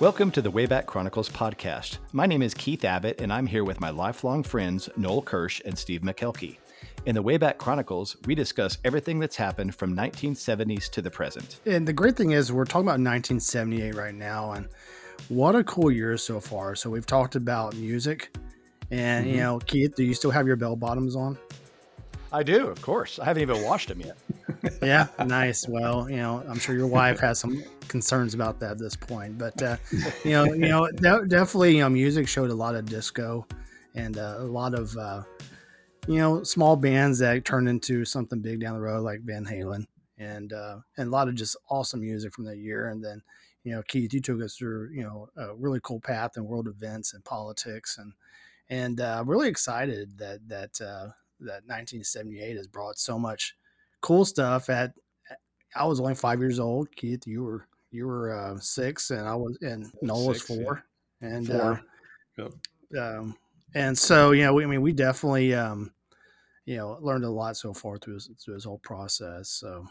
Welcome to the Wayback Chronicles podcast. My name is Keith Abbott, and I'm here with my lifelong friends Noel Kirsch and Steve McKelkey. In the Wayback Chronicles, we discuss everything that's happened from 1970s to the present. And the great thing is, we're talking about 1978 right now, and what a cool year so far. So we've talked about music, and mm-hmm. you know, Keith, do you still have your bell bottoms on? I do, of course. I haven't even washed them yet. yeah, nice. Well, you know, I'm sure your wife has some concerns about that at this point, but uh, you know, you know, de- definitely, you know, music showed a lot of disco and uh, a lot of uh, you know small bands that turned into something big down the road, like Van Halen, and uh, and a lot of just awesome music from that year. And then, you know, Keith, you took us through you know a really cool path in world events and politics, and and uh, I'm really excited that that uh, that 1978 has brought so much cool stuff. At I was only five years old. Keith, you were you were uh, six, and I was and Noel was four, yeah. and four. Uh, yep. um, and so you know, we, I mean, we definitely um, you know learned a lot so far through this, through this whole process. So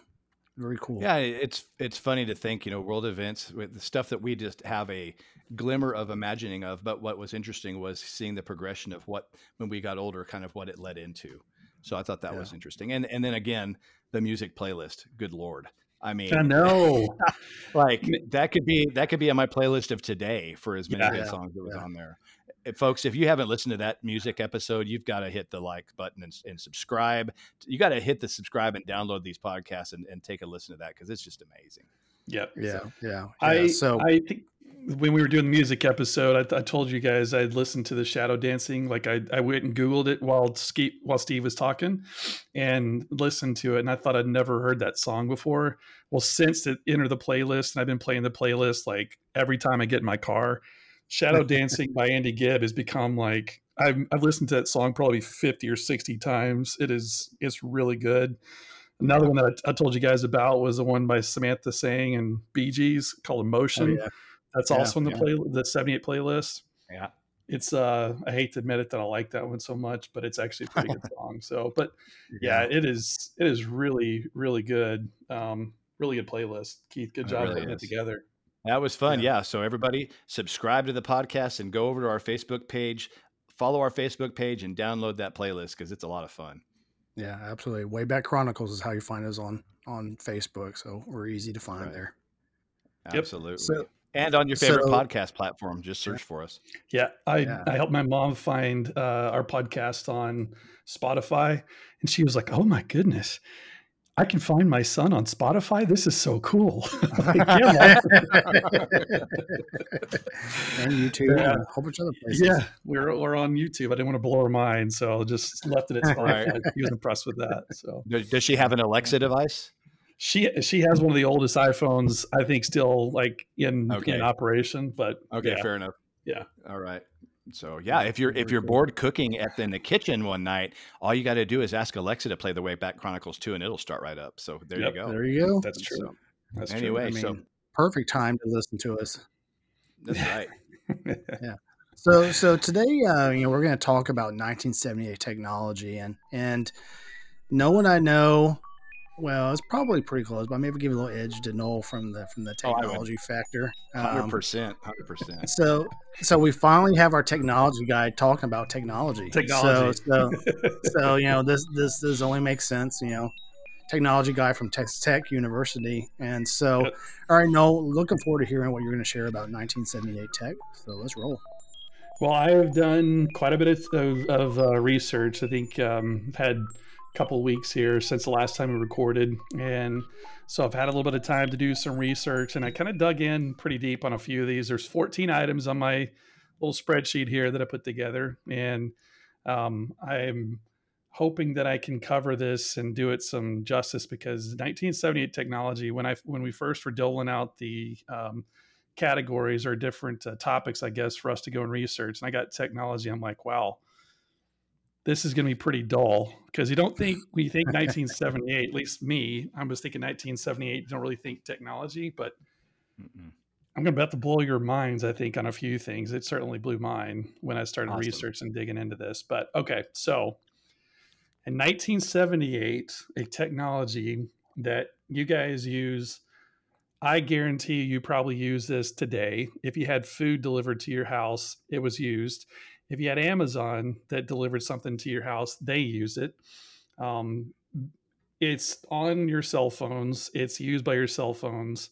very cool. Yeah, it's it's funny to think, you know, world events with the stuff that we just have a glimmer of imagining of. But what was interesting was seeing the progression of what when we got older, kind of what it led into. So I thought that yeah. was interesting. And and then again, the music playlist. Good lord. I mean, I know, like that could be that could be on my playlist of today for as many yeah, good songs that was on there. If, folks, if you haven't listened to that music episode, you've got to hit the like button and, and subscribe. You got to hit the subscribe and download these podcasts and, and take a listen to that because it's just amazing. Yep. Yeah. So, yeah. I so I think when we were doing the music episode, I, I, told you guys I'd listened to the shadow dancing. Like I, I went and Googled it while Steve, while Steve was talking and listened to it. And I thought I'd never heard that song before. Well, since it entered the playlist and I've been playing the playlist like every time I get in my car, shadow dancing by Andy Gibb has become like, I've, I've listened to that song probably 50 or 60 times. It is, it's really good. Another one that I, I told you guys about was the one by Samantha Sang and Bee Gees called Emotion. Oh, yeah that's yeah, also in the yeah. play the 78 playlist. Yeah. It's uh I hate to admit it that I like that one so much, but it's actually a pretty good song. So but yeah, it is it is really, really good. Um, really good playlist. Keith, good job really putting is. it together. That was fun. Yeah. yeah. So everybody subscribe to the podcast and go over to our Facebook page, follow our Facebook page and download that playlist because it's a lot of fun. Yeah, absolutely. Wayback Chronicles is how you find us on on Facebook. So we're easy to find right. there. Absolutely. Yep. So and on your favorite so, podcast platform. Just search for us. Yeah, I yeah. I helped my mom find uh, our podcast on Spotify, and she was like, "Oh my goodness." I can find my son on Spotify. This is so cool. like, yeah, and YouTube yeah. and a whole bunch of other places. Yeah, we're, we're on YouTube. I didn't want to blow her mind, so I just left it at Spotify. he was impressed with that. So, does she have an Alexa device? she she has one of the oldest iPhones, I think, still like in okay. in operation. But okay, yeah. fair enough. Yeah. All right. So yeah, if you're if you're bored cooking at the, in the kitchen one night, all you got to do is ask Alexa to play the Wayback Chronicles 2 and it'll start right up. So there yep, you go. There you go. That's true. So, That's anyway, true. I mean, so perfect time to listen to us. That's right. yeah. So so today, uh, you know, we're going to talk about 1978 technology and and no one I know well, it's probably pretty close, but I maybe give a little edge to Noel from the from the oh, technology oh, factor. Hundred percent, hundred percent. So, so we finally have our technology guy talking about technology. Technology. So, so, so you know, this this this only makes sense. You know, technology guy from Texas Tech University, and so, yep. all right, Noel, looking forward to hearing what you're going to share about 1978 tech. So let's roll. Well, I have done quite a bit of, of uh, research. I think um, I've had couple weeks here since the last time we recorded. And so i've had a little bit of time to do some research and i kind of dug in pretty deep on a few of these. There's 14 items on my little spreadsheet here that i put together and um, i'm hoping that i can cover this and do it some justice because 1978 technology when i when we first were doling out the um, categories or different uh, topics i guess for us to go and research and i got technology i'm like wow this is going to be pretty dull because you don't think we think 1978 at least me i was thinking 1978 don't really think technology but Mm-mm. i'm going to bet to blow your minds i think on a few things it certainly blew mine when i started awesome. researching and digging into this but okay so in 1978 a technology that you guys use I guarantee you probably use this today. If you had food delivered to your house, it was used. If you had Amazon that delivered something to your house, they use it. Um, it's on your cell phones. It's used by your cell phones,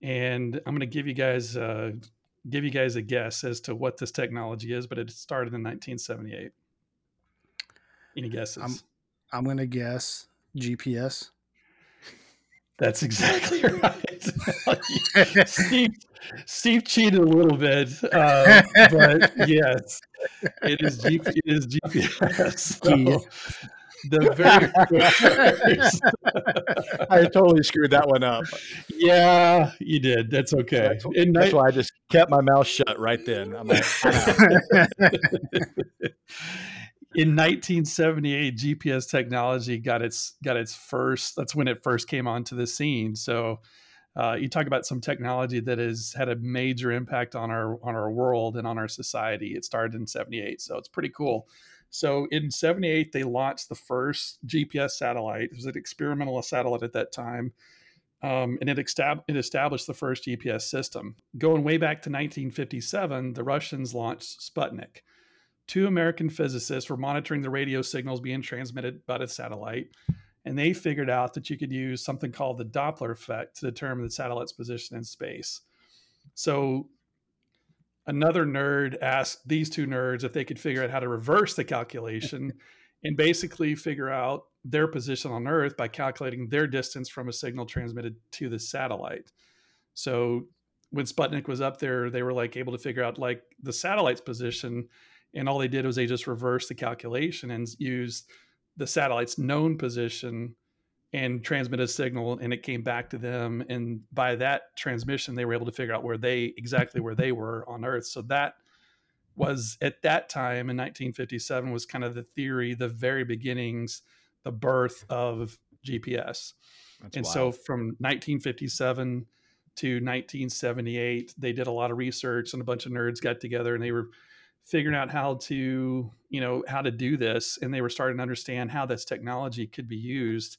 and I'm going to give you guys uh, give you guys a guess as to what this technology is. But it started in 1978. Any guesses? I'm, I'm going to guess GPS. That's exactly right. Steve, Steve cheated a little bit, uh, but yes, it is, G, it is GPS. So the very first, I totally screwed that one up. Yeah, you did. That's okay. That's, that's why I just kept my mouth shut right then. I'm like, in 1978 gps technology got its got its first that's when it first came onto the scene so uh, you talk about some technology that has had a major impact on our on our world and on our society. It started in 78 so it's pretty cool. So in 78 they launched the first gps satellite. It was an experimental satellite at that time um, and it, extab- it established the first gps system. Going way back to 1957 the russians launched sputnik. Two American physicists were monitoring the radio signals being transmitted by the satellite, and they figured out that you could use something called the Doppler effect to determine the satellite's position in space. So, another nerd asked these two nerds if they could figure out how to reverse the calculation and basically figure out their position on Earth by calculating their distance from a signal transmitted to the satellite. So, when Sputnik was up there, they were like able to figure out like the satellite's position and all they did was they just reversed the calculation and used the satellite's known position and transmit a signal and it came back to them and by that transmission they were able to figure out where they exactly where they were on earth so that was at that time in 1957 was kind of the theory the very beginnings the birth of gps That's and wild. so from 1957 to 1978 they did a lot of research and a bunch of nerds got together and they were figuring out how to you know how to do this and they were starting to understand how this technology could be used.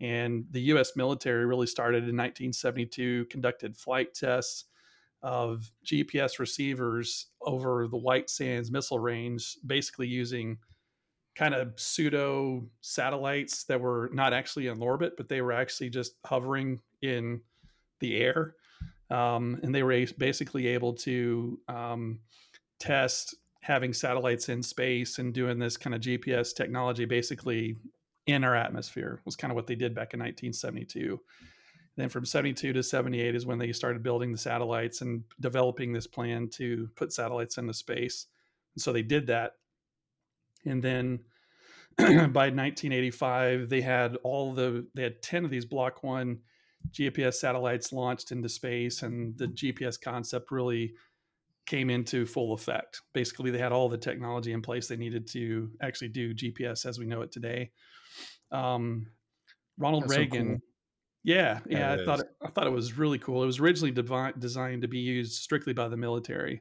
And the us military really started in 1972 conducted flight tests of gps receivers over the white sands missile range basically using kind of pseudo satellites that were not actually in orbit but they were actually just hovering in the air. Um, and they were basically able to um, test having satellites in space and doing this kind of GPS technology basically in our atmosphere was kind of what they did back in 1972. then from 72 to 78 is when they started building the satellites and developing this plan to put satellites into space. And so they did that. And then by 1985 they had all the they had 10 of these block 1 GPS satellites launched into space and the GPS concept really came into full effect. Basically, they had all the technology in place they needed to actually do GPS as we know it today. Um, Ronald That's Reagan, so cool. yeah, yeah, yeah I thought it, I thought it was really cool. It was originally devi- designed to be used strictly by the military,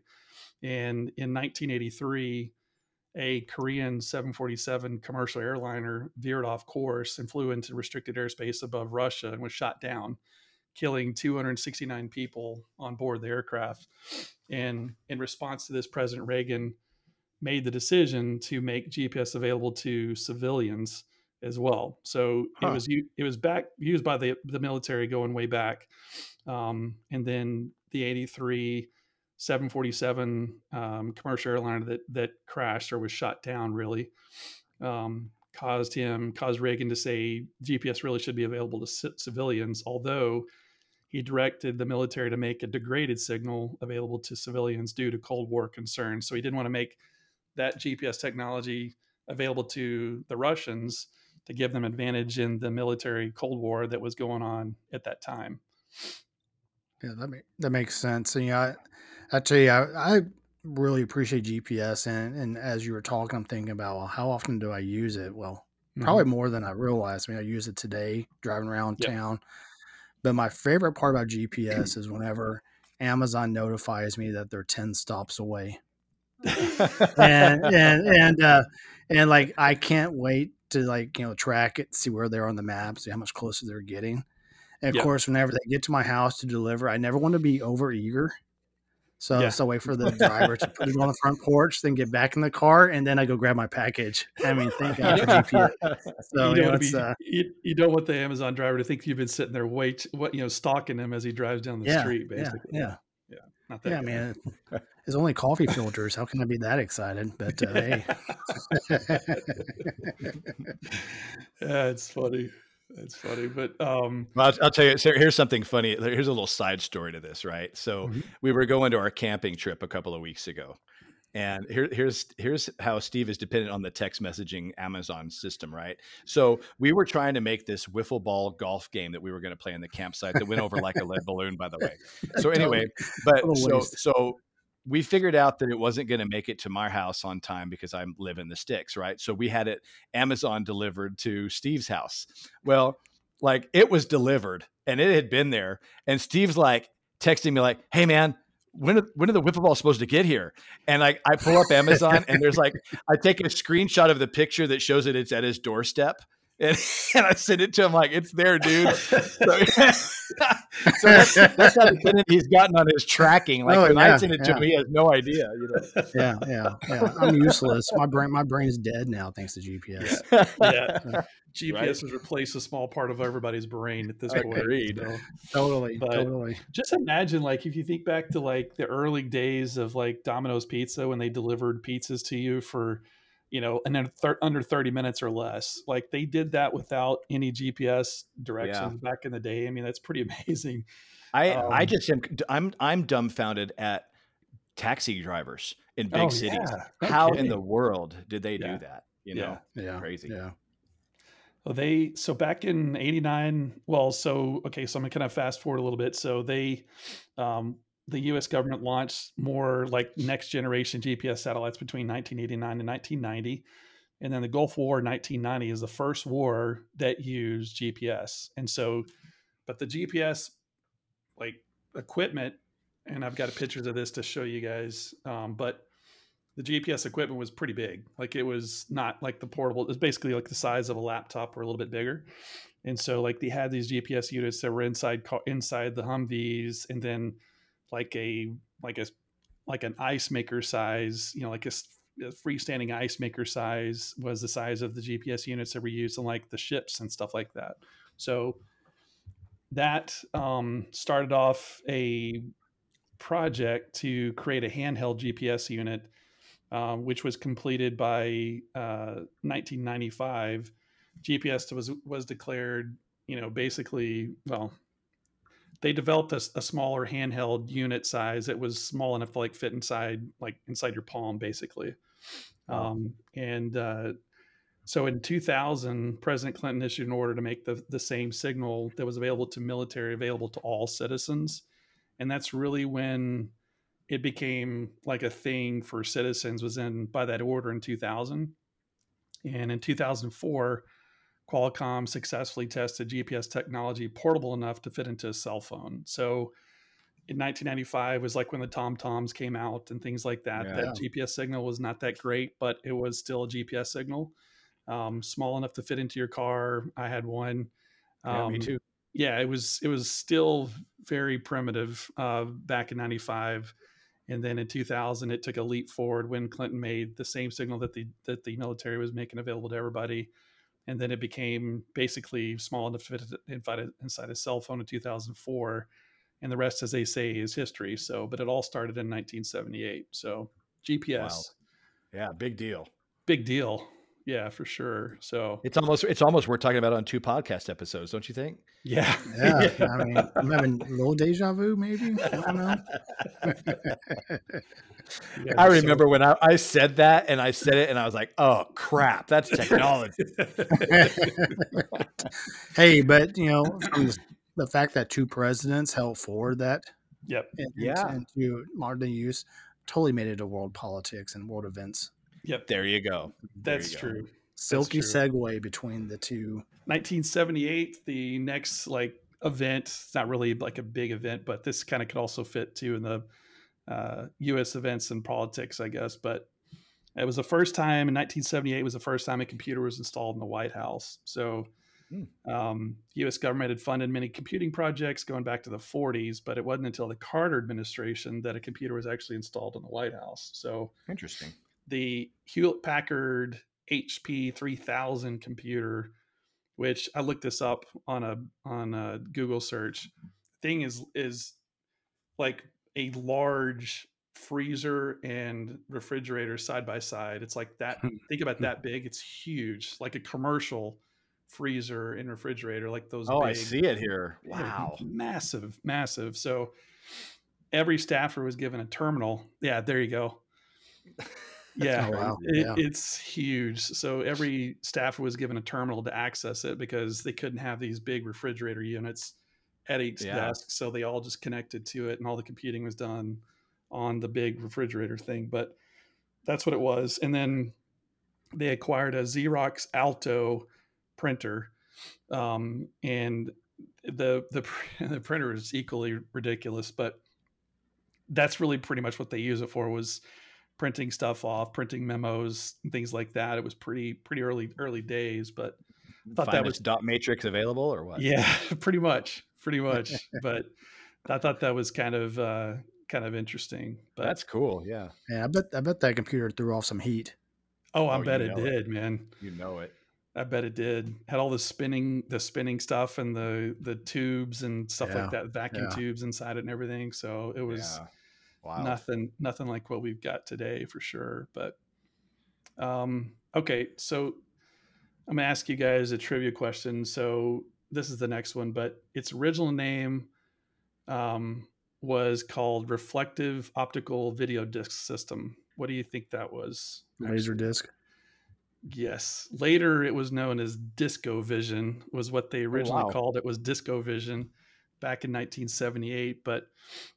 and in 1983, a Korean 747 commercial airliner veered off course and flew into restricted airspace above Russia and was shot down killing 269 people on board the aircraft. And in response to this, President Reagan made the decision to make GPS available to civilians as well. So huh. it was it was back used by the the military going way back, um, and then the '83 747 um, commercial airliner that that crashed or was shot down really um, caused him caused Reagan to say GPS really should be available to c- civilians, although he directed the military to make a degraded signal available to civilians due to Cold War concerns. So he didn't want to make that GPS technology available to the Russians to give them advantage in the military Cold War that was going on at that time. Yeah, that make, that makes sense. And yeah, I, I tell you, I, I really appreciate GPS. And, and as you were talking, I'm thinking about well, how often do I use it? Well, probably mm-hmm. more than I realized. I mean, I use it today driving around yep. town. But my favorite part about GPS is whenever Amazon notifies me that they're 10 stops away. and and and uh and like I can't wait to like you know track it, see where they're on the map, see how much closer they're getting. And of Yep. course, whenever they get to my house to deliver, I never want to be over eager. So, Yeah. so I wait for the driver to put it on the front porch, then get back in the car, and then I go grab my package. I mean, thank God for GPS. So, you, you don't know, want be, uh, you, you don't want the Amazon driver to think you've been sitting there wait what you know stalking him as he drives down the yeah, street yeah, basically yeah, not that yeah. I guy. mean, it- it's only coffee filters. How can I be that excited? But uh, hey, yeah it's funny it's funny but um Well, I'll, I'll tell you. So here's something funny. Here's a little side story to this, right? So Mhm. we were going to our camping trip a couple of weeks ago, and here, here's here's how Steve is dependent on the text messaging Amazon system, right? So we were trying to make this wiffle ball golf game that we were going to play in the campsite that went over like a lead balloon, by the way. So anyway, but so so we figured out that it wasn't going to make it to my house on time because I live in the sticks, right? So we had it Amazon delivered to Steve's house. Well, like it was delivered and it had been there, and Steve's like texting me like, "Hey man." When are, when are the wiffle balls supposed to get here? And like I pull up Amazon and there's like I take a screenshot of the picture that shows that it's at his doorstep, and, and I send it to him like it's there, dude. So, so that's, that's how dependent he's gotten on his tracking. Like Oh, when yeah, I send it to yeah. him, he has no idea. You know? yeah, yeah, yeah. I'm useless. My brain, my brain's dead now thanks to GPS. yeah gps Right. has replaced a small part of everybody's brain at this point Agreed. so. Totally, But- totally. just imagine like if you think back to like the early days of like domino's pizza when they delivered pizzas to you for you know and then thir- under 30 minutes or less like they did that without any gps directions back in the day i mean that's pretty amazing I I Um, just am I'm I'm dumbfounded at taxi drivers in big Oh, cities. yeah. No How in the world did they Yeah. do that? You Yeah. know, Yeah, crazy. Yeah, Well, they so back in '89. Well, so okay, so I'm gonna kind of fast forward a little bit. So they, um, the U.S. government launched more like next generation GPS satellites between 1989 and 1990, and then the Gulf War 1990 is the first war that used GPS. And so, but the GPS like equipment, and I've got pictures of this to show you guys. Um, but the GPS equipment was pretty big. Like it was not like the portable. It was basically like the size of a laptop or a little bit bigger. And so like they had these GPS units that were inside inside the Humvees, and then like a like a like an ice maker size, you know, like a freestanding ice maker size was the size of the GPS units that were used in like the ships and stuff like that. So that um, started off a project to create a handheld GPS unit um, which was completed by uh, 1995. GPS was was declared, you know, basically, well, they developed a smaller handheld unit size that was small enough to like fit inside, like inside your palm, basically. Um, and uh, so in 2000, President Clinton issued an order to make the the same signal that was available to military available to all citizens, and that's really when it became like a thing for citizens was in by that order in 2000 and in 2004 qualcomm successfully tested gps technology portable enough to fit into a cell phone. So in 1995 was like when the TomToms came out and things like that Yeah. that gps signal was not that great but it was still a gps signal. Um, small enough to fit into your car. I had one. Yeah, me Um, too. yeah, it was it was still very primitive uh, back in '95, and then in 2000 it took a leap forward when Clinton made the same signal that the that the military was making available to everybody, and then it became basically small enough to fit inside a, inside a cell phone in 2004, and the rest, as they say, is history. So, but it all started in 1978. So GPS, Wow. Yeah, big deal. big deal. Yeah, for sure. So It's almost it's almost worth talking about on two podcast episodes, don't you think? yeah, yeah. I mean, I'm having a little deja vu, maybe. I don't know. Yeah, I so- remember when I, I said that and I said it and I was like, oh crap, that's technology. hey, but you know, the, the fact that two presidents helped forward that yep. in- Yeah. into modern use totally made it a world politics and world events. Yep. there you go. There That's you go. true. Silky true. segue between the two. 1978, the next like event. It's not really like a big event, but this kind of could also fit too in the uh, U.S. events and politics, I guess. But it was the first time in 1978 was the first time a computer was installed in the White House. So Hmm. Um, U.S. government had funded many computing projects going back to the 40s, but it wasn't until the Carter administration that a computer was actually installed in the White House. So interesting. The Hewlett Packard HP 3000 computer, which I looked this up on a on a Google search, thing is is like a large freezer and refrigerator side by side. It's like that. Hmm. think about hmm. that big. It's huge, like a commercial freezer and refrigerator, like those. Oh, big, I see it here. Wow, massive, massive. So every staffer was given a terminal. Yeah, there you go. Yeah, oh, wow. it, yeah, it's huge. So every staffer was given a terminal to access it because they couldn't have these big refrigerator units at each yeah. desk. So they all just connected to it, and all the computing was done on the big refrigerator thing. But that's what it was. And then they acquired a Xerox Alto printer, um, and the the the printer is equally ridiculous, but that's really pretty much what they use it for was printing stuff off, printing memos, things like that. It was pretty pretty early early days, but I thought that was dot matrix available or what? Yeah, pretty much, pretty much. but I thought that was kind of uh, kind of interesting. But that's cool. Yeah. Yeah, I bet I bet that computer threw off some heat. Oh, I oh, bet it did, it. man. You know it. I bet it did. Had all the spinning, the spinning stuff, and the the tubes and stuff yeah. like that, vacuum yeah. tubes inside it and everything. So it was yeah. Wow. nothing, nothing like what we've got today for sure. But um, okay, so I'm gonna ask you guys a trivia question. So this is the next one, but its original name um, was called Reflective Optical Video Disc System. What do you think that was? Laser disc. Yes. Later, it was known as Disco Vision. Was what they oh, originally oh, wow. called it. Was Disco Vision back in 1978, but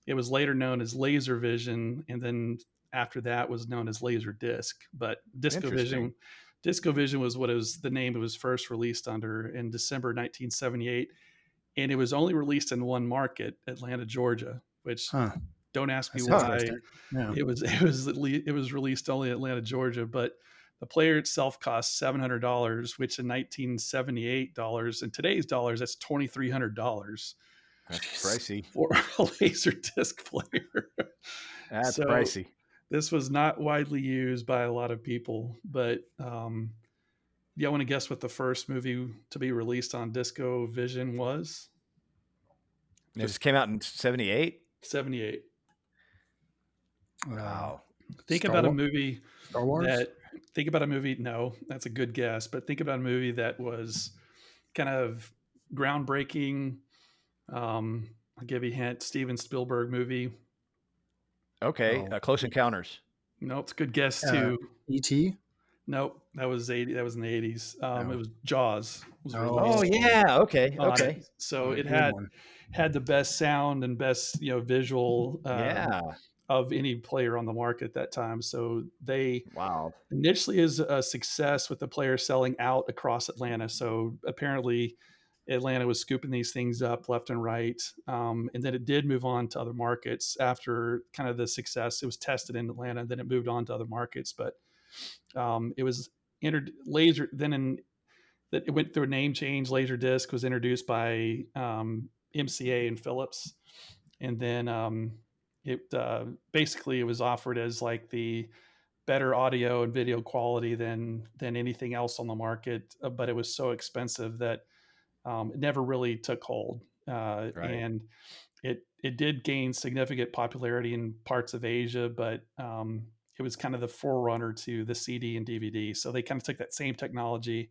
it was later known as Laser Vision, and then after that was known as Laser Disc. But Disco Vision, Disco Vision was what it was the name it was first released under in December 1978, and it was only released in one market, Atlanta, Georgia, which huh. don't ask me That's why. Yeah. It was it was it was released only in Atlanta, Georgia, but the player itself costs seven hundred dollars, which in nineteen seventy eight dollars and today's dollars that's twenty three hundred dollars. That's pricey for a laser disc player. That's so pricey. This was not widely used by a lot of people, but um, yeah, I want to guess what the first movie to be released on Disco Vision was. It just came out in seventy eight. 78. Wow. Think Star about War? a movie Star Wars? that think about a movie no, that's a good guess, but think about a movie that was kind of groundbreaking um I'll give you a hint, Steven Spielberg movie. Okay, oh. uh, Close Encounters. Nope, it's a good guess uh, too. E.T. Nope, that was eighty. That was in the eighties. Um, oh. It was Jaws. Was oh, oh yeah, okay, okay. It. So oh, it had one had the best sound and best you know visual uh, yeah. of any player on the market at that time. So they wow initially is a success with the player selling out across Atlanta. So apparently. Atlanta was scooping these things up left and right. Um, and then it did move on to other markets after kind of the success. It was tested in Atlanta, and then it moved on to other markets. But um, it was entered laser. Then in that it went through a name change. Laser disc was introduced by um, MCA and Philips, and then um, it uh, basically it was offered as like the better audio and video quality than than anything else on the market, uh, but it was so expensive that um, it never really took hold, uh, right. and it it did gain significant popularity in parts of Asia, but um, it was kind of the forerunner to the CD and DVD. So they kind of took that same technology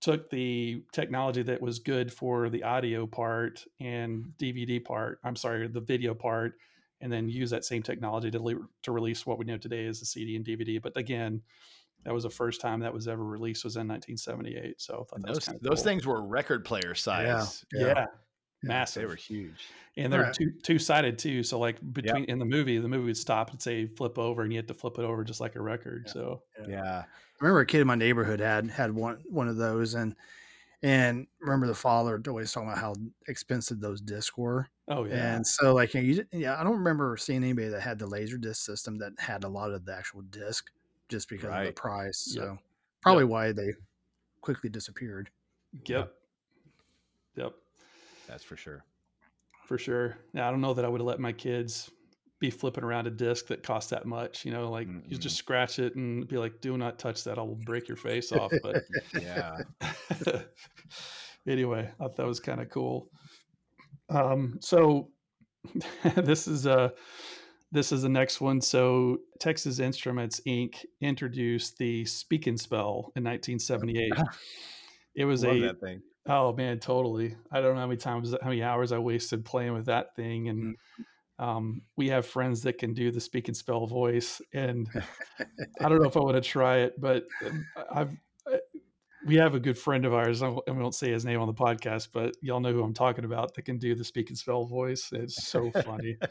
took the technology that was good for the audio part and DVD part, I'm sorry, the video part, and then use that same technology to, le- to release what we know today as the CD and DVD. But again, that was the first time that was ever released was in 1978. So those, those things were record player size. Yeah. yeah. yeah. Massive. They were huge. And they're right. two two sided too. So like between yep. in the movie, the movie would stop and say flip over and you had to flip it over just like a record. Yeah. So yeah. I remember a kid in my neighborhood had had one one of those, and and remember the father always talking about how expensive those discs were. Oh yeah. And so like you, yeah, I don't remember seeing anybody that had the laser disc system that had a lot of the actual disc, just because right. of the price. So yep. probably yep. why they quickly disappeared. Yep. Yep. That's for sure. For sure. Yeah, I don't know that I would have let my kids be flipping around a disc that costs that much. You know, like you just scratch it and be like, "Do not touch that. I will break your face off." But Yeah. anyway, I thought that was kind of cool. Um, so this is uh this is the next one. So Texas Instruments Inc. introduced the Speak and Spell in 1978. It was Love a thing. oh man, totally. I don't know how many times, how many hours I wasted playing with that thing, and um, we have friends that can do the Speak and Spell voice, and I don't know if I want to try it, but um, I've we have a good friend of ours, and we won't say his name on the podcast, but y'all know who I'm talking about that can do the Speak and Spell voice. It's so funny.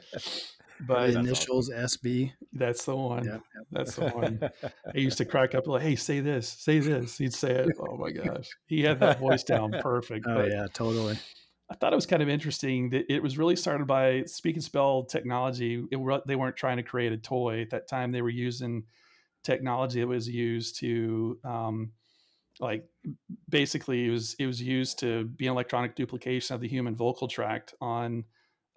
The But awesome. initials SB. that's the one. Yep, That's the one. I used to crack up like, "Hey, say this, say this." He'd say it. Oh my gosh, he had that voice down perfect. Oh but yeah, totally. I thought it was kind of interesting that it was really started by Speak and Spell technology. It, they weren't trying to create a toy at that time. They were using technology that was used to, um, like, basically it was it was used to be an electronic duplication of the human vocal tract on.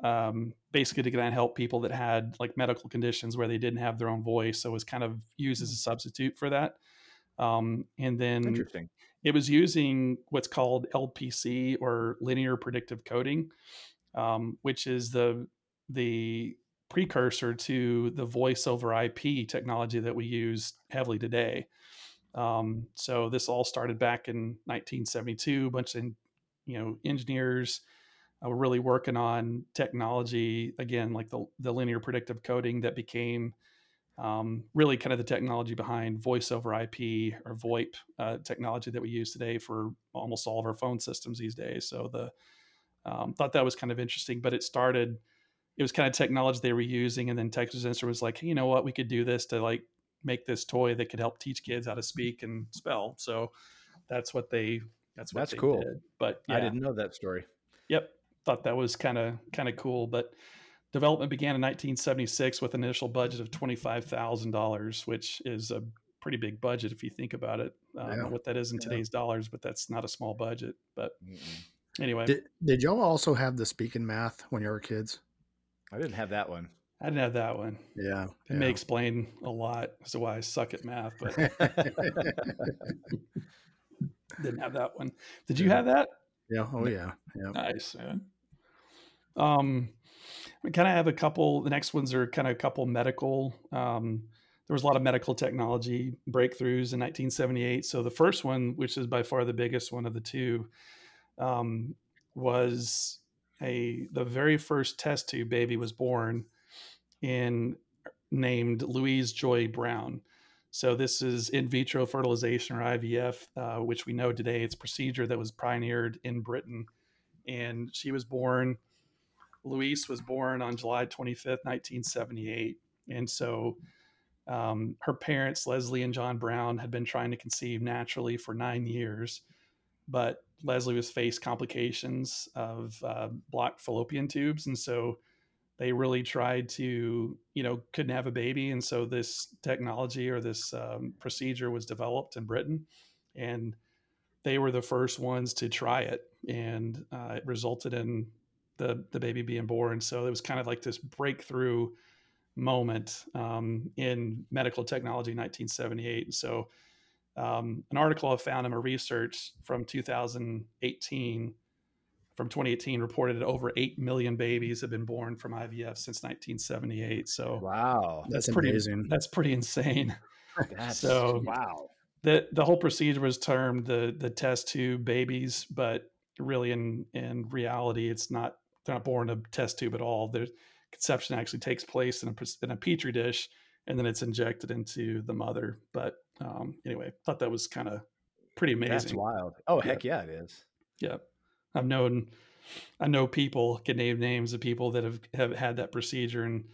Um, basically to kind of help people that had like medical conditions where they didn't have their own voice, so it was kind of used as a substitute for that. Um, and then Interesting. it was using what's called LPC or linear predictive coding, um, which is the the precursor to the voice over IP technology that we use heavily today. Um, so this all started back in 1972. A bunch of you know engineers uh, were really working on technology again, like the the linear predictive coding that became um, really kind of the technology behind voice over IP or VoIP uh, technology that we use today for almost all of our phone systems these days. So the um, thought that was kind of interesting, but it started. It was kind of technology they were using, and then Texas Instruments was like, hey, you know what, we could do this to like make this toy that could help teach kids how to speak and spell. So that's what they. That's what That's they cool. did. But I didn't know that story. Yep, thought that was kind of kind of cool. But development began in 1976 with an initial budget of twenty five thousand dollars, which is a pretty big budget if you think about it. I don't know Yeah. what that is in Yeah. today's dollars, but that's not a small budget. But Mm-mm. anyway, Did, did y'all also have the speaking math when you were kids? I didn't have that one. I didn't have that one. Yeah. It may explain a lot as to why I suck at math, but didn't have that one. Did you Yeah. have that? yeah. Oh yeah. Yeah. Nice. Yeah. Um, we kind of have a couple. The next ones are kind of a couple medical. Um, there was a lot of medical technology breakthroughs in 1978. So the first one, which is by far the biggest one of the two, um, was a the very first test tube baby was born in named Louise Joy Brown. So this is in vitro fertilization or IVF, uh, which we know today it's a procedure that was pioneered in Britain and she was born Louise was born on July 25th, 1978. And so um, her parents, Leslie and John Brown, had been trying to conceive naturally for nine years, but Leslie was faced complications of uh, blocked fallopian tubes. And so they really tried to, you know, couldn't have a baby. And so this technology or this um, procedure was developed in Britain. And they were the first ones to try it. And uh, it resulted in the, the baby being born. So it was kind of like this breakthrough moment um, in medical technology in 1978. And so um, an article I found in my research from 2018 from 2018 reported that over 8 million babies have been born from IVF since 1978. So Wow. that's, That's pretty amazing. that's pretty insane. That's So- wow. The the whole procedure was termed the the test tube babies, but really in in reality it's not they're not born in a test tube at all. Their conception actually takes place in a in a petri dish and then it's injected into the mother. But um, anyway, thought that was kind of pretty amazing. That's wild. Oh heck yeah, it is. Yeah, I've known, I know people can name names of people that have have had that procedure, and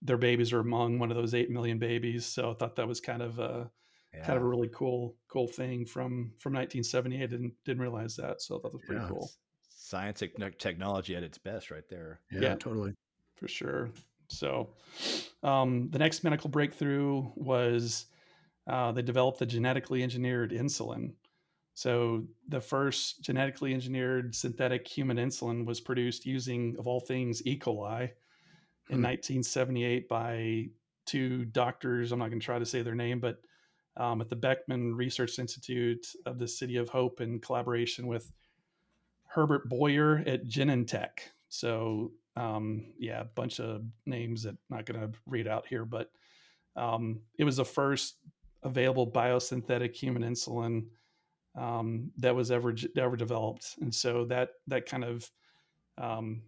their babies are among one of those eight million babies. So I thought that was kind of a Yeah. kind of a really cool cool thing from from 1978. I didn't didn't realize that, so I thought that was pretty Yeah. cool Science and technology at its best, right there. Yeah. Yeah. Totally. for sure. So um, the next medical breakthrough was uh, they developed the genetically engineered insulin. So the first genetically engineered synthetic human insulin was produced using, of all things, E. coli in 1978 hmm. by two doctors. I'm not going to try to say their name, but um, at the Beckman Research Institute of the City of Hope in collaboration with Herbert Boyer at Genentech. So um, yeah, a bunch of names that I'm not going to read out here, but um, it was the first available biosynthetic human insulin um, that was ever ever developed, and so that that kind of um,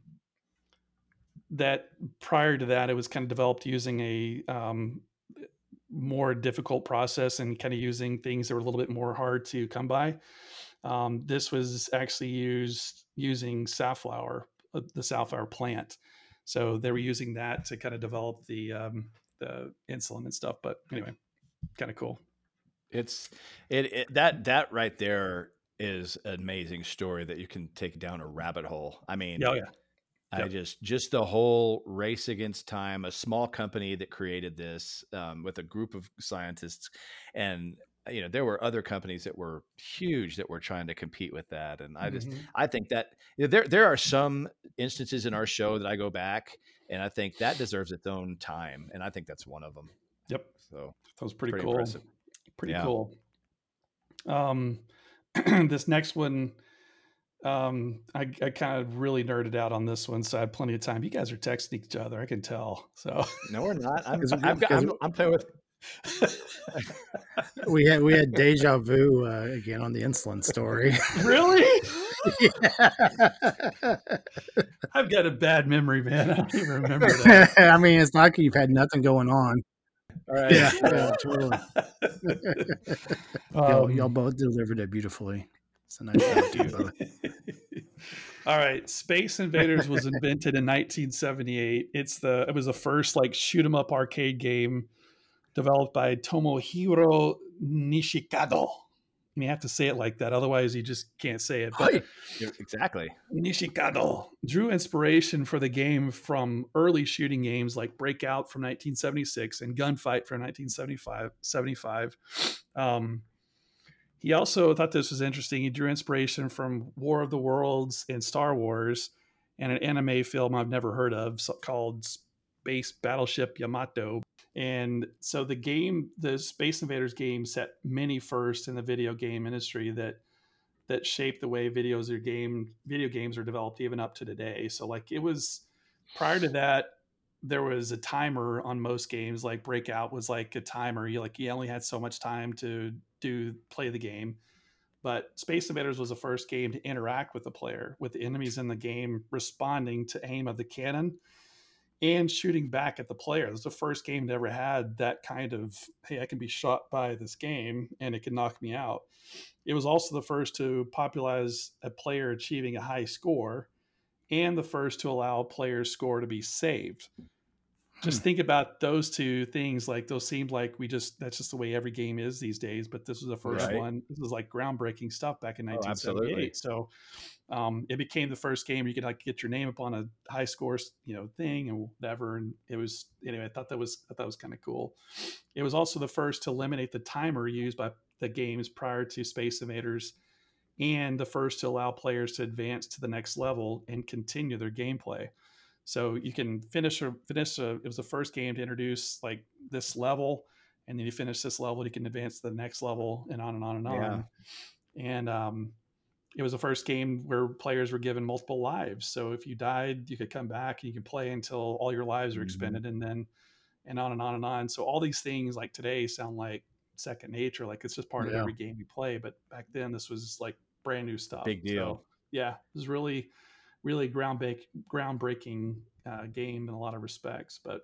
that prior to that, it was kind of developed using a um, more difficult process and kind of using things that were a little bit more hard to come by. Um, this was actually used using safflower, uh, the safflower plant. So they were using that to kind of develop the um, the insulin and stuff. But anyway, kind of cool. It's it, it that that right there is an amazing story that you can take down a rabbit hole. I mean, oh yeah. I just just the whole race against time, a small company that created this um, with a group of scientists, and you know there were other companies that were huge that were trying to compete with that and i just mm-hmm. i think that you know, there there are some instances in our show that i go back and i think that deserves its own time and i think that's one of them yep so that was pretty, pretty cool impressive. pretty yeah. cool um this next one um i, I kind of really nerded out on this one so i had plenty of time you guys are texting each other i can tell so no we're not i'm, I'm, I'm, I'm playing with we had we had deja vu uh, again on the insulin story. really? yeah. I've got a bad memory, man. I don't even remember that. I mean, it's like you've had nothing going on. All right. Yeah, yeah totally. y'all, um, y'all both delivered it beautifully. It's a nice job to you both. All right, Space Invaders was invented in 1978. It's the it was the first like shoot 'em up arcade game developed by Tomohiro Nishikado. And you have to say it like that, otherwise you just can't say it. But exactly, Nishikado drew inspiration for the game from early shooting games like Breakout from 1976 and Gunfight from 1975. 75. Um, he also thought this was interesting. He drew inspiration from War of the Worlds and Star Wars, and an anime film I've never heard of called Space Battleship Yamato and so the game, the Space Invaders game, set many first in the video game industry that that shaped the way videos are game video games are developed even up to today. So like it was prior to that, there was a timer on most games. Like Breakout was like a timer. You like you only had so much time to do play the game. But Space Invaders was the first game to interact with the player, with the enemies in the game responding to aim of the cannon and shooting back at the player. It was the first game that ever had that kind of, hey, I can be shot by this game and it can knock me out. It was also the first to popularize a player achieving a high score and the first to allow a player's score to be saved. Just hmm. think about those two things. Like those seemed like we just that's just the way every game is these days. But this was the first right. one. This was like groundbreaking stuff back in 1978. Oh, so um, it became the first game you could like get your name up on a high score, you know, thing and whatever. And it was anyway. I thought that was I thought was kind of cool. It was also the first to eliminate the timer used by the games prior to Space Invaders, and the first to allow players to advance to the next level and continue their gameplay. So you can finish a finish a, it was the first game to introduce like this level, and then you finish this level, you can advance to the next level, and on and on and on. Yeah. And um, it was the first game where players were given multiple lives. So if you died, you could come back and you could play until all your lives are mm-hmm. expended, mm-hmm. and then and on and on and on. So all these things like today sound like second nature, like it's just part yeah. of every game you play. But back then, this was like brand new stuff. Big deal. So, yeah, it was really, really groundbreak, groundbreaking uh, game in a lot of respects. But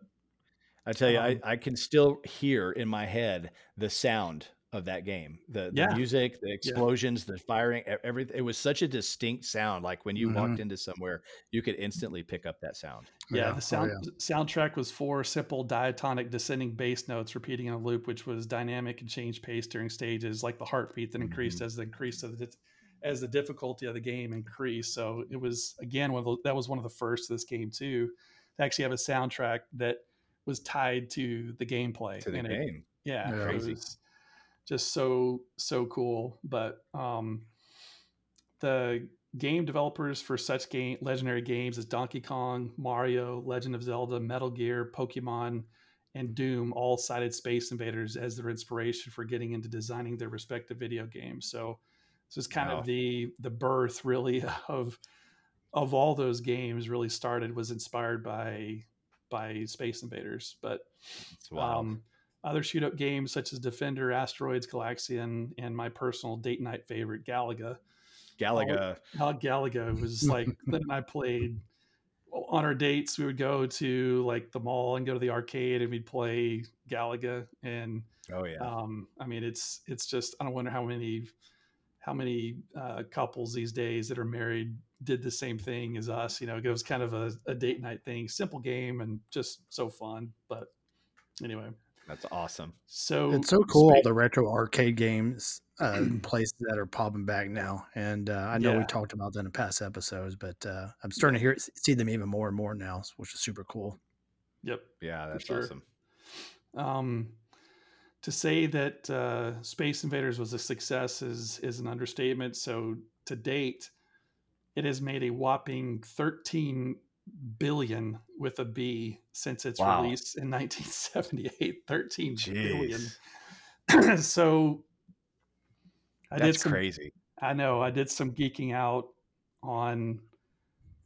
I tell you, um, I, I can still hear in my head the sound of that game the, the yeah. music the explosions yeah. the firing everything it was such a distinct sound like when you mm-hmm. walked into somewhere you could instantly pick up that sound yeah, yeah. the oh, sound oh, soundtrack was four simple diatonic descending bass notes repeating in a loop which was dynamic and changed pace during stages like the heartbeat that increased mm-hmm. as the increase of the as the difficulty of the game increased so it was again one of the, that was one of the first this game too to actually have a soundtrack that was tied to the gameplay to the game it, yeah, crazy just so so cool. But um, the game developers for such game legendary games as Donkey Kong, Mario, Legend of Zelda, Metal Gear, Pokemon, and Doom all cited Space Invaders as their inspiration for getting into designing their respective video games. So this is kind Wow. of the the birth really of of all those games really started was inspired by by Space Invaders. But It's um, other shoot up games such as Defender, Asteroids, Galaxian, and my personal date night favorite, Galaga. Galaga. How Galaga was like, and I played on our dates. We would go to like the mall and go to the arcade and we'd play Galaga. And Oh yeah. um, I mean, it's it's just I don't wonder how many how many uh, couples these days that are married did the same thing as us. You know, it was kind of a, a date night thing, simple game and just so fun. But anyway, That's awesome. so It's so cool all the retro arcade games uh, places that are popping back now, and uh, I know we talked about that in past episodes, but uh, I'm starting to hear see them even more and more now, which is super cool. Yep. Yeah, that's sure. awesome. Um, to say that uh, Space Invaders was a success is is an understatement. So to date, it has made a whopping 13 billion with a B since its Wow. release in 1978. 13 billion. Jeez. so I did That's some crazy. I know I did some geeking out on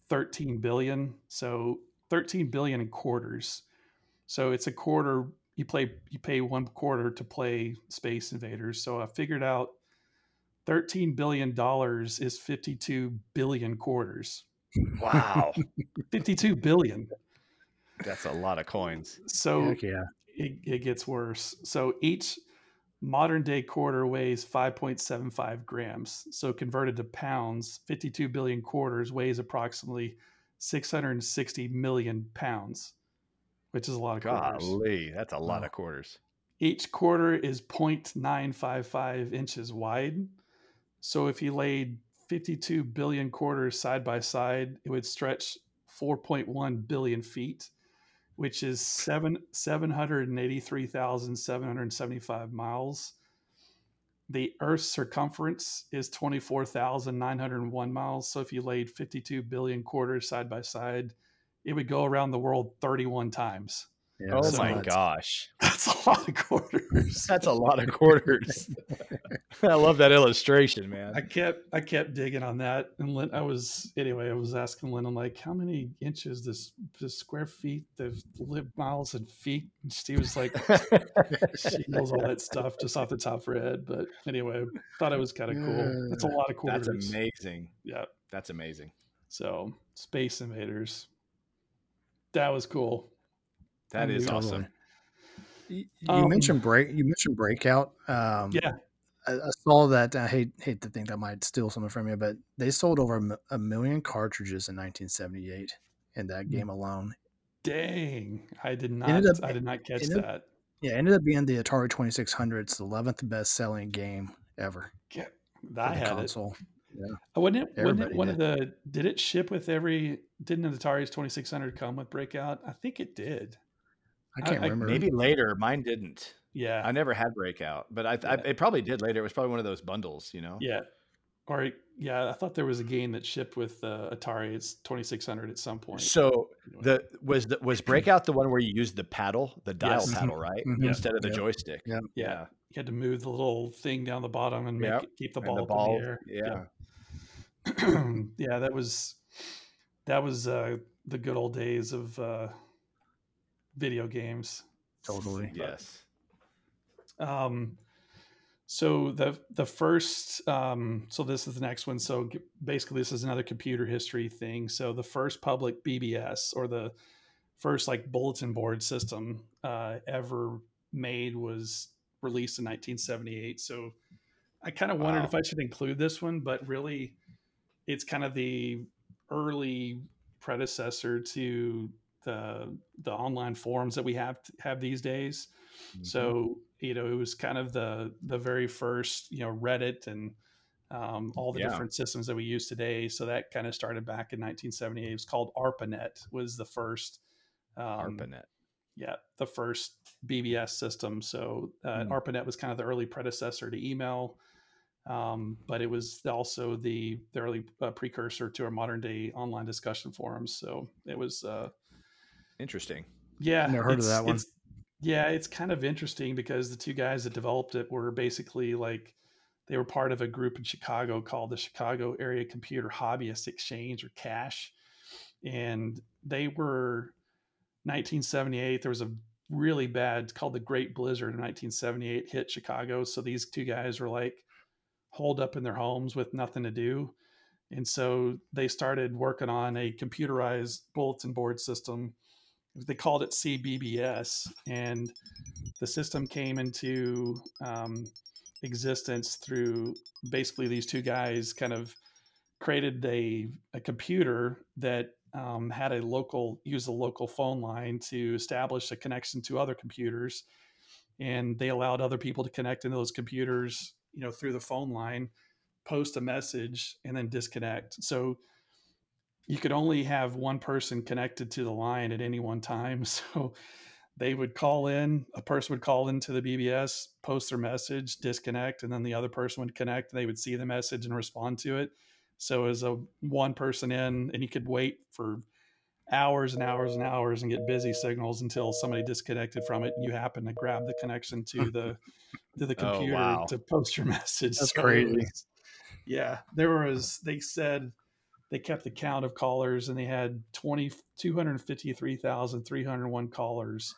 13 billion. So 13 billion in quarters. So it's a quarter you play you pay one quarter to play Space Invaders. So I figured out 13 billion dollars is 52 billion quarters. Wow. 52 billion. that's a lot of coins. So Heck yeah, it, it gets worse. So each modern day quarter weighs 5.75 grams. So converted to pounds, 52 billion quarters weighs approximately 660 million pounds, which is a lot of quarters. Golly, that's a lot of quarters. Each quarter is 0.955 inches wide. So if you laid 52 billion quarters side by side, it would stretch 4.1 billion feet, which is seven 783,775 miles. The Earth's circumference is 24,901 miles. So if you laid 52 billion quarters side by side, it would go around the world 31 times. yeah oh that's my nuts. gosh. That's a lot of quarters. That's a lot of quarters. I love that illustration, man. I kept I kept digging on that, and Lynn, I was anyway. I was asking Lynn, I'm like, how many inches this this square feet, the live miles and feet? And she was like, she knows all that stuff just off the top of her head. But anyway, thought it was kind of cool. That's a lot of quarters. That's amazing. Yeah. That's amazing. So Space Invaders, that was cool. That is Totally. awesome. You, you Um, mentioned break. You mentioned breakout. Um, Yeah. I, I saw that. I hate hate to think that might steal something from you, but they sold over a a million cartridges in 1978 in that Hmm. game alone. Dang, I did not. up- I did not catch ended up- that. Yeah, it ended up being the Atari 2600's 11th best selling game ever Yeah, for I the had it. Console. Uh, Wasn't it, wasn't it Everybody one of the? Did it ship with every? Didn't an Atari's twenty six hundred come with Breakout? I think it did. I can't I- remember. Maybe later. Mine didn't. Yeah, I never had Breakout, but I, I it probably did later. It was probably one of those bundles, you know. yeah, or yeah. I thought there was a game that shipped with uh, Atari. It's twenty six hundred at some point. So Anyway. the was the was Breakout the one where you used the paddle, the dial Yes. paddle, right, Mhm. instead of the Yep. joystick? Yep. yeah, you had to move the little thing down the bottom and make Yep. it, keep the ball the up ball, in the air. yeah. yeah, that was that was uh, the good old days of uh, video games. totally. Yes. Um, so the the first, um, so this is the next one. So basically, this is another computer history thing. So the first public BBS or the first like bulletin board system uh, ever made was released in 1978. So I kind of wondered Wow. if I should include this one, but really, it's kind of the early predecessor to the the online forums that we have have these days. Mm-hmm. So you know, it was kind of the the very first you know Reddit and um, all the Yeah. different systems that we use today. So that kind of started back in 1978. It was called ARPANET. Was the first um, ARPANET. yeah, the first BBS system. So uh, mm. ARPANET was kind of the early predecessor to email, um, but it was also the, the early uh, precursor to our modern day online discussion forums. So it was uh, interesting. Yeah, never heard of that one. Yeah, it's kind of interesting because the two guys that developed it were basically like they were part of a group in Chicago called the Chicago Area Computer Hobbyist Exchange or CACHE, and they were 1978. There was a really bad, called the Great Blizzard in 1978 hit Chicago. So these two guys were like holed up in their homes with nothing to do. And so they started working on a computerized bulletin board system. They called it CBBS. And the system came into um, existence through basically these two guys kind of created a, a computer that um, had a local use a local phone line to establish a connection to other computers and they allowed other people to connect into those computers you know through the phone line post a message and then disconnect. So you could only have one person connected to the line at any one time. So they would call in a person would call into the bbs post their message disconnect and then the other person would connect and they would see the message and respond to it. So as a one person in, and you could wait for hours and hours and hours and get busy signals until somebody disconnected from it and you happen to grab the connection to the to the oh, computer oh, wow. to post your message. That's so crazy. Was, yeah, there was. They said they kept the count of callers and they had 20, 253,301 callers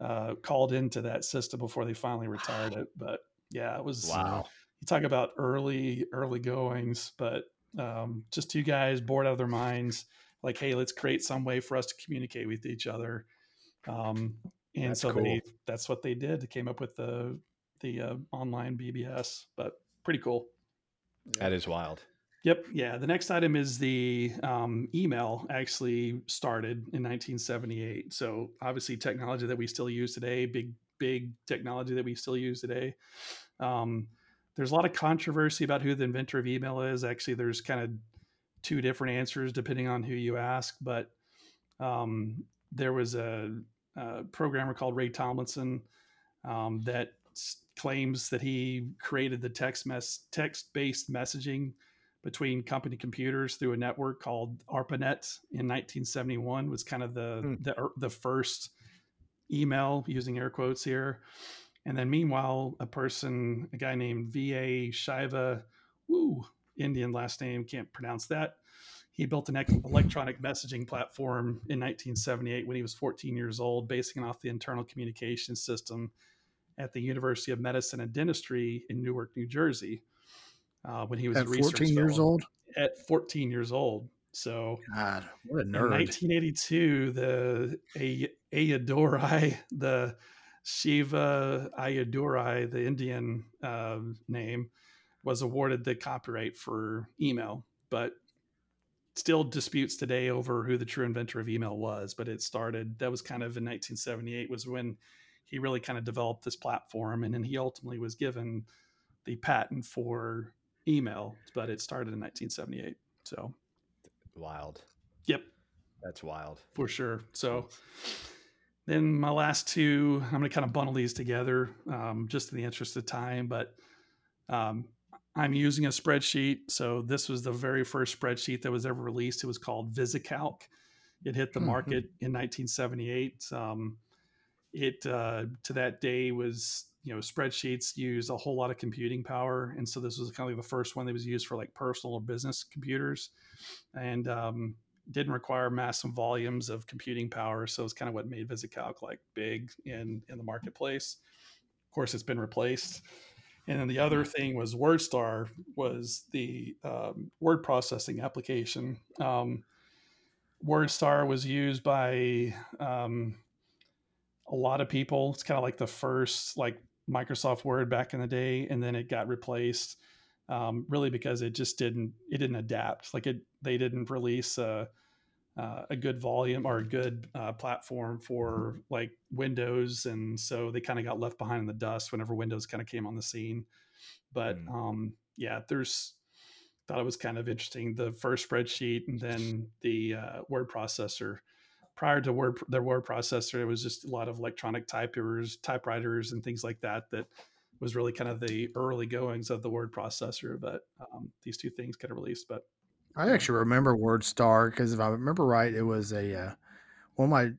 uh, called into that system before they finally retired it. But yeah, it was wow. You talk about early early goings, but um, just two guys bored out of their minds like hey let's create some way for us to communicate with each other. Um, and that's so cool. they that's what they did. They came up with the the uh, online bbs but pretty cool. That is wild. Yep yeah. The next item is the um, email actually started in 1978 so obviously technology that we still use today big big technology that we still use today. Um, there's a lot of controversy about who the inventor of email is. Actually, there's kind of two different answers depending on who you ask. But um, there was a, a, programmer called Ray Tomlinson um, that claims that he created the text mess text based messaging between company computers through a network called ARPANET in 1971 was kind of the mm. the, the first email using air quotes here and then meanwhile, a person, a guy named V.A. Shiva, woo, Indian last name, can't pronounce that. He built an electronic messaging platform in 1978 when he was 14 years old, basing it off the internal communication system at the University of Medicine and Dentistry in Newark, New Jersey. Uh, when he was at 14 years old. At 14 years old. So, God, what a nerd! In 1982, the Ayyadurai, the Shiva Ayyadurai, the Indian uh, name, was awarded the copyright for email, but still disputes today over who the true inventor of email was. But it started, that was kind of in 1978, was when he really kind of developed this platform. And then he ultimately was given the patent for email, but it started in 1978. So wild. Yep. That's wild. For sure. So, then my last two, I'm going to kind of bundle these together um, just in the interest of time, but um, I'm using a spreadsheet. So this was the very first spreadsheet that was ever released. It was called VisiCalc. It hit the mm-hmm. market in 1978. Um, it uh, to that day was you know spreadsheets use a whole lot of computing power, and so this was kind of like the first one that was used for like personal or business computers, and um, didn't require massive volumes of computing power. So it's kind of what made VisiCalc like big in, in the marketplace. Of course, it's been replaced. And then the other thing was WordStar was the um, word processing application. Um, WordStar was used by um, a lot of people. It's kind of like the first like Microsoft Word back in the day, and then it got replaced um, really because it just didn't it didn't adapt. Like it, they didn't release a, uh, a good volume or a good uh, platform for like Windows, and so they kind of got left behind in the dust whenever Windows kind of came on the scene. But mm. um, yeah, there's thought it was kind of interesting the first spreadsheet and then the uh, word processor prior to word their word processor, it was just a lot of electronic typers, typewriters, and things like that. That was really kind of the early goings of the word processor. But um, these two things kind of released. But I actually remember WordStar because if I remember right, it was a uh, one of my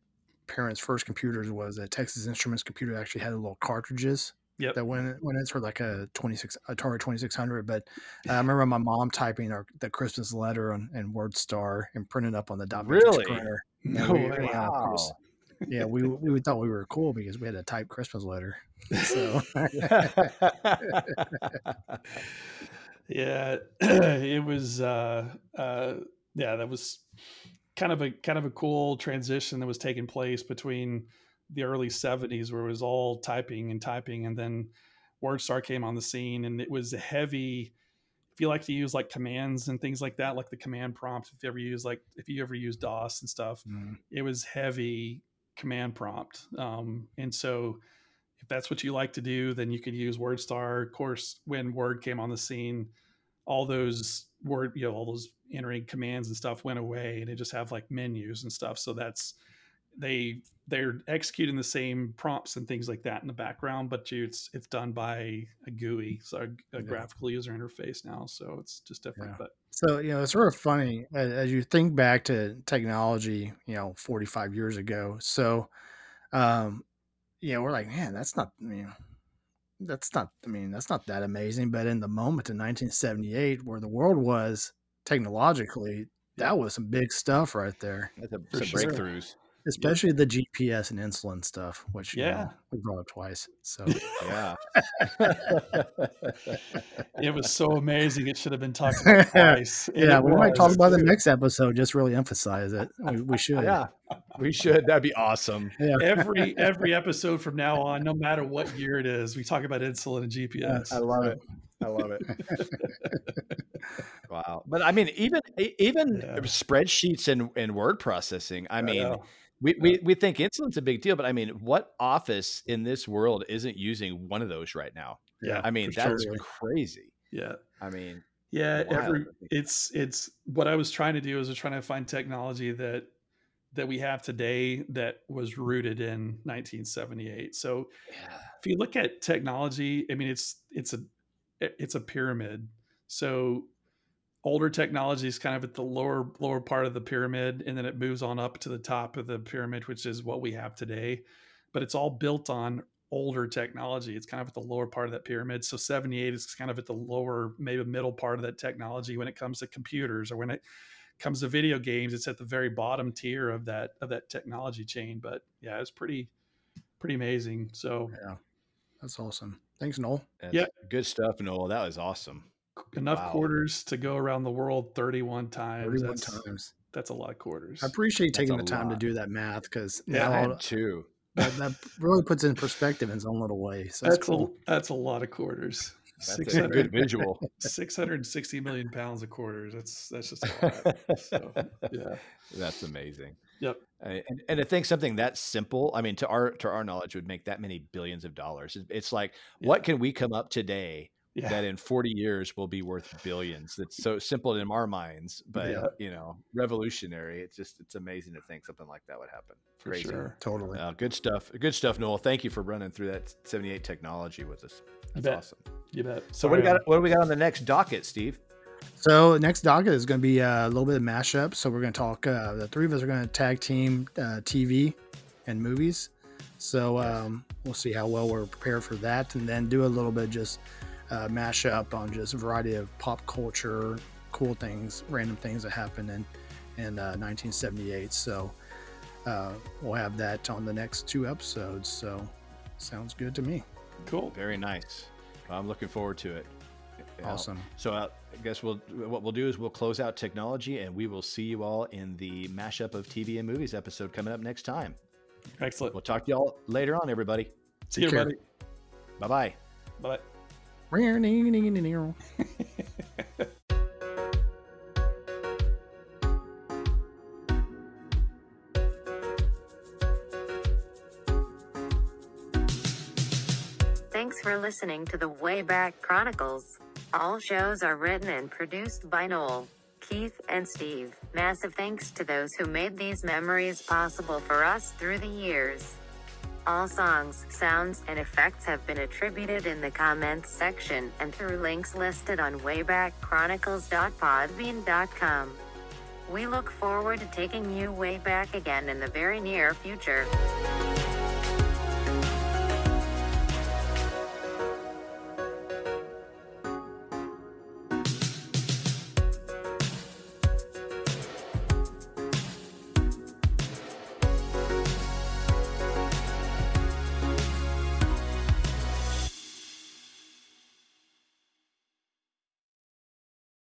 parents' first computers was a Texas Instruments computer. That actually had little cartridges Yep. that went went in for like a twenty six Atari twenty six hundred. But I remember my mom typing our the Christmas letter on and WordStar and printing it up on the dot matrix Really? printer. no we- way. yeah, of course. Yeah, we we thought we were cool because we had to type Christmas letter. So Yeah, it was. Uh, uh, yeah, that was kind of a kind of a cool transition that was taking place between the early '70s, where it was all typing and typing, and then WordStar came on the scene, and it was heavy. If you like to use like commands and things like that, like the command prompt, if you ever use like if you ever use DOS and stuff, mm, it was heavy command prompt. Um, and so if that's what you like to do, then you could use WordStar. Of course, when Word came on the scene, all those word, you know, all those entering commands and stuff went away and it just have like menus and stuff. So that's they they're executing the same prompts and things like that in the background, but you, it's it's done by a GUI, so a, a Yeah. graphical user interface now. So it's just different. Yeah. But So you know, it's sort of funny as, as you think back to technology. You know, forty five years ago. So, um, know, we're like, man, that's not. I mean, that's not. I mean, that's not that amazing. But in the moment in 1978, where the world was technologically, that was some big stuff right there. That's a, some sure. breakthroughs. Especially the GPS and insulin stuff, which you Yeah. know, we brought up twice. So Yeah. it was so amazing. It should have been talked about twice. yeah, it we might talk about the next episode. Just really emphasize it. We, we should. yeah. We should. That'd be awesome. Yeah. every every episode from now on, no matter what year it is, we talk about insulin and GPS. I love it. I love it. wow. But I mean, even even Yeah. spreadsheets and, and word processing. I mean, know. we, we, we think insulin's a big deal, but I mean, what office in this world isn't using one of those right now? yeah, I mean, that's sure. crazy. yeah, I mean, yeah. Wild. Every it's it's what I was trying to do is I was trying to find technology that that we have today that was rooted in 1978. So yeah. if you look at technology, I mean, it's it's a it's a pyramid. So older technology is kind of at the lower lower part of the pyramid, and then it moves on up to the top of the pyramid, which is what we have today. But it's all built on older technology. It's kind of at the lower part of that pyramid. So 78 is kind of at the lower, maybe middle part of that technology when it comes to computers or when it comes to video games. It's at the very bottom tier of that of that technology chain. But yeah, it's pretty pretty amazing. So Yeah. That's awesome. Thanks, Noel. that's Yeah. good stuff, Noel. That was awesome. enough Wow. quarters to go around the world 31 times. 31 that's, times. that's a lot of quarters. I appreciate you taking the time lot. to do that math because Yeah, I now had two. that, that really puts it in perspective in its own little way. So that's that's cool. a that's a lot of quarters. That's a 600 good visual. 660 million pounds of quarters. That's that's just a lot. So, yeah. That's amazing. Yep. Uh, and, and to think something that simple, I mean, to our to our knowledge, would make that many billions of dollars. It's like, what can we come up today Yeah. that in 40 years will be worth billions? That's so simple in our minds, but Yeah. you know, revolutionary. It's just it's amazing to think something like that would happen. for Crazy. sure. Totally. Uh, good stuff. Good stuff, Noel. Thank you for running through that 78 technology with us. That's awesome. You bet. So what do we got? What do we got on the next docket, Steve? So next docket is going to be uh, a little bit of mashup. So we're going to talk. Uh, the three of us are going to tag team uh, TV and movies. So um, we'll see how well we're prepared for that, and then do a little bit just uh, mashup on just a variety of pop culture, cool things, random things that happened in in uh, 1978. So uh, we'll have that on the next two episodes. So sounds good to me. Cool. Very nice. I'm looking forward to it. You know, Awesome. So uh, I guess we'll what we'll do is we'll close out technology, and we will see you all in the mashup of TV and movies episode coming up next time. Excellent. We'll talk to y'all later on, everybody. See you, care. buddy. Bye bye. Bye. Thanks for listening to the Wayback Chronicles. All shows are written and produced by Noel. Keith, and Steve. Massive thanks to those who made these memories possible for us through the years. All songs, sounds, and effects have been attributed in the comments section and through links listed on waybackchronicles.podbean.com. We look forward to taking you way back again in the very near future.